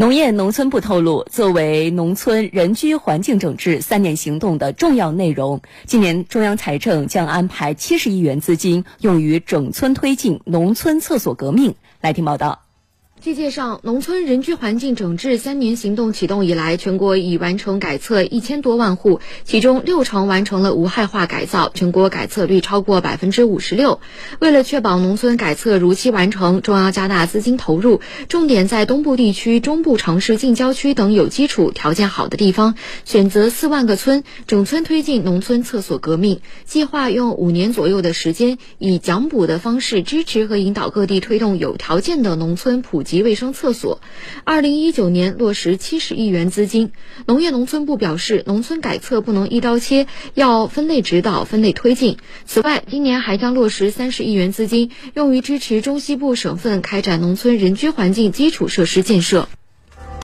农业农村部透露，作为农村人居环境整治三年行动的重要内容，今年中央财政将安排七十亿元资金用于整村推进农村厕所革命。来听报道。据介绍，农村人居环境整治三年行动启动以来，全国已完成改厕一千多万户，其中六成完成了无害化改造，全国改厕率超过百分之五十六。为了确保农村改厕如期完成，中央加大资金投入，重点在东部地区、中部城市近郊区等有基础条件好的地方，选择四万个村，整村推进农村厕所革命。计划用五年左右的时间，以奖补的方式支持和引导各地推动有条件的农村普。及卫生厕所，二零一九年落实七十亿元资金。农业农村部表示，农村改厕不能一刀切，要分类指导、分类推进。此外，今年还将落实三十亿元资金，用于支持中西部省份开展农村人居环境基础设施建设。